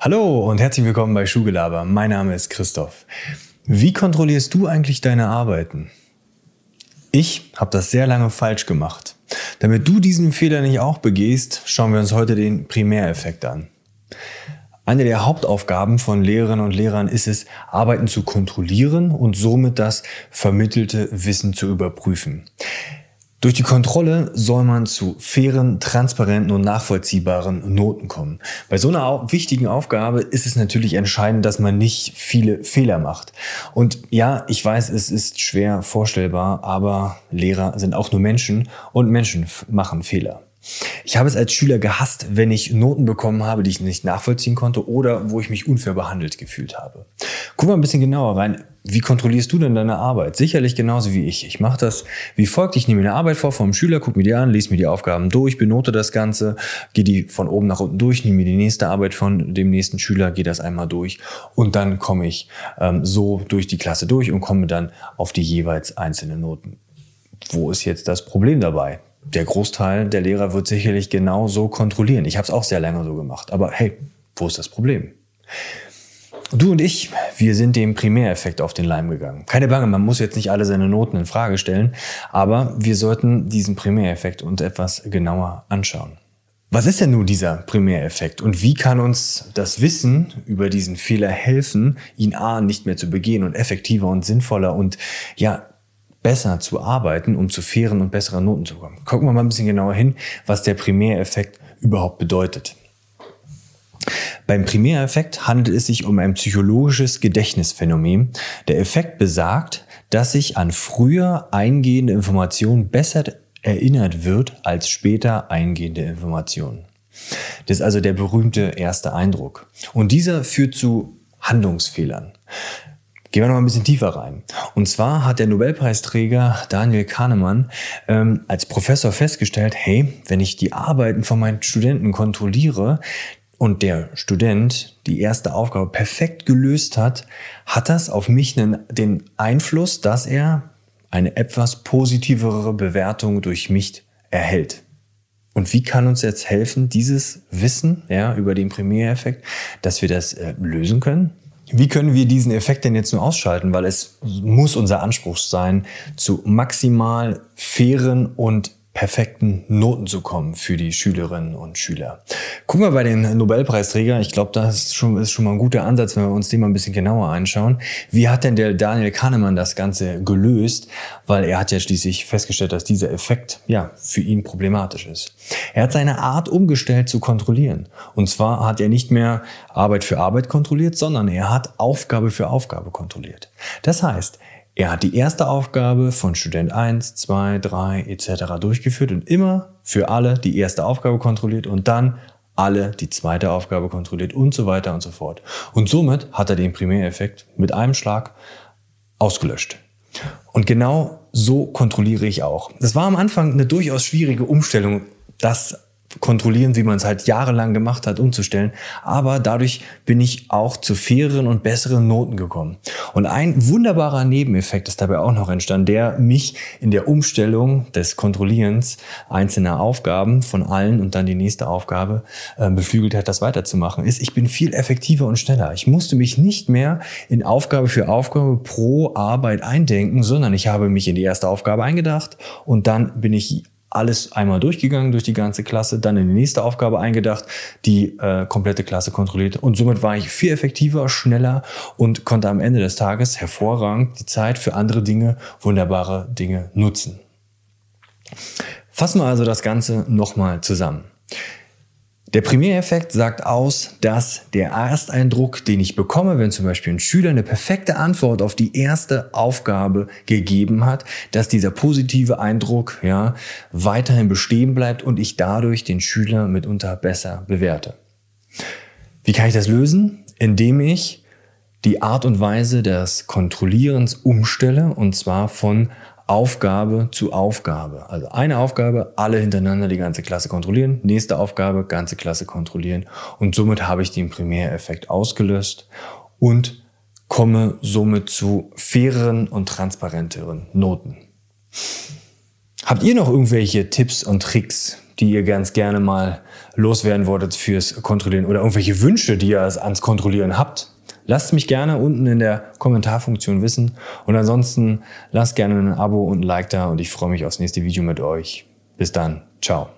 Hallo und herzlich willkommen bei Schulgelaber. Mein Name ist Christoph. Wie kontrollierst du eigentlich deine Arbeiten? Ich habe das sehr lange falsch gemacht. Damit du diesen Fehler nicht auch begehst, schauen wir uns heute den Primäreffekt an. Eine der Hauptaufgaben von Lehrerinnen und Lehrern ist es, Arbeiten zu kontrollieren und somit das vermittelte Wissen zu überprüfen. Durch die Kontrolle soll man zu fairen, transparenten und nachvollziehbaren Noten kommen. Bei so einer wichtigen Aufgabe ist es natürlich entscheidend, dass man nicht viele Fehler macht. Und ja, ich weiß, es ist schwer vorstellbar, aber Lehrer sind auch nur Menschen und Menschen machen Fehler. Ich habe es als Schüler gehasst, wenn ich Noten bekommen habe, die ich nicht nachvollziehen konnte oder wo ich mich unfair behandelt gefühlt habe. Guck mal ein bisschen genauer rein. Wie kontrollierst du denn deine Arbeit? Sicherlich genauso wie ich. Ich mache das wie folgt. Ich nehme mir eine Arbeit vor vom Schüler, gucke mir die an, lese mir die Aufgaben durch, benote das Ganze, gehe die von oben nach unten durch, nehme mir die nächste Arbeit von dem nächsten Schüler, gehe das einmal durch und dann komme ich ähm, so durch die Klasse durch und komme dann auf die jeweils einzelnen Noten. Wo ist jetzt das Problem dabei? der Großteil der Lehrer wird sicherlich genau so kontrollieren. Ich habe es auch sehr lange so gemacht. Aber hey, wo ist das Problem? Du und ich, wir sind dem Primäreffekt auf den Leim gegangen. Keine Bange, man muss jetzt nicht alle seine Noten in Frage stellen, aber wir sollten diesen Primäreffekt uns etwas genauer anschauen. Was ist denn nun dieser Primäreffekt und wie kann uns das Wissen über diesen Fehler helfen, ihn A nicht mehr zu begehen und effektiver und sinnvoller und ja besser zu arbeiten, um zu fairen und besseren Noten zu kommen. Gucken wir mal ein bisschen genauer hin, was der Primäreffekt überhaupt bedeutet. Beim Primäreffekt handelt es sich um ein psychologisches Gedächtnisphänomen. Der Effekt besagt, dass sich an früher eingehende Informationen besser erinnert wird als später eingehende Informationen. Das ist also der berühmte erste Eindruck. Und dieser führt zu Handlungsfehlern. Gehen wir noch ein bisschen tiefer rein. Und zwar hat der Nobelpreisträger Daniel Kahnemann ähm, als Professor festgestellt, hey, wenn ich die Arbeiten von meinen Studenten kontrolliere und der Student die erste Aufgabe perfekt gelöst hat, hat das auf mich einen, den Einfluss, dass er eine etwas positivere Bewertung durch mich erhält. Und wie kann uns jetzt helfen, dieses Wissen ja, über den Primäreffekt, dass wir das äh, lösen können? Wie können wir diesen Effekt denn jetzt nur ausschalten? Weil es muss unser Anspruch sein, zu maximal fairen und perfekten Noten zu kommen für die Schülerinnen und Schüler. Gucken wir bei den Nobelpreisträgern. Ich glaube, das ist schon, ist schon mal ein guter Ansatz, wenn wir uns den mal ein bisschen genauer anschauen. Wie hat denn der Daniel Kahnemann das Ganze gelöst? Weil er hat ja schließlich festgestellt, dass dieser Effekt ja für ihn problematisch ist. Er hat seine Art umgestellt zu kontrollieren. Und zwar hat er nicht mehr Arbeit für Arbeit kontrolliert, sondern er hat Aufgabe für Aufgabe kontrolliert. Das heißt, er hat die erste Aufgabe von Student 1, 2, 3 etc. durchgeführt und immer für alle die erste Aufgabe kontrolliert und dann alle die zweite Aufgabe kontrolliert und so weiter und so fort. Und somit hat er den Primäreffekt mit einem Schlag ausgelöscht. Und genau so kontrolliere ich auch. Das war am Anfang eine durchaus schwierige Umstellung, das kontrollieren, wie man es halt jahrelang gemacht hat, umzustellen. Aber dadurch bin ich auch zu faireren und besseren Noten gekommen. Und ein wunderbarer Nebeneffekt ist dabei auch noch entstanden, der mich in der Umstellung des Kontrollierens einzelner Aufgaben von allen und dann die nächste Aufgabe äh, beflügelt hat, das weiterzumachen, ist, ich bin viel effektiver und schneller. Ich musste mich nicht mehr in Aufgabe für Aufgabe pro Arbeit eindenken, sondern ich habe mich in die erste Aufgabe eingedacht und dann bin ich alles einmal durchgegangen durch die ganze Klasse, dann in die nächste Aufgabe eingedacht, die äh, komplette Klasse kontrolliert und somit war ich viel effektiver, schneller und konnte am Ende des Tages hervorragend die Zeit für andere Dinge, wunderbare Dinge nutzen. Fassen wir also das Ganze nochmal zusammen. Der Primäreffekt sagt aus, dass der Ersteindruck, den ich bekomme, wenn zum Beispiel ein Schüler eine perfekte Antwort auf die erste Aufgabe gegeben hat, dass dieser positive Eindruck ja weiterhin bestehen bleibt und ich dadurch den Schüler mitunter besser bewerte. Wie kann ich das lösen? Indem ich die Art und Weise des Kontrollierens umstelle und zwar von Aufgabe zu Aufgabe. Also eine Aufgabe, alle hintereinander die ganze Klasse kontrollieren, nächste Aufgabe, ganze Klasse kontrollieren und somit habe ich den Primäreffekt ausgelöst und komme somit zu faireren und transparenteren Noten. Habt ihr noch irgendwelche Tipps und Tricks, die ihr ganz gerne mal loswerden wolltet fürs Kontrollieren oder irgendwelche Wünsche, die ihr ans Kontrollieren habt. Lasst mich gerne unten in der Kommentarfunktion wissen. Und ansonsten lasst gerne ein Abo und ein Like da und ich freue mich aufs nächste Video mit euch. Bis dann. Ciao.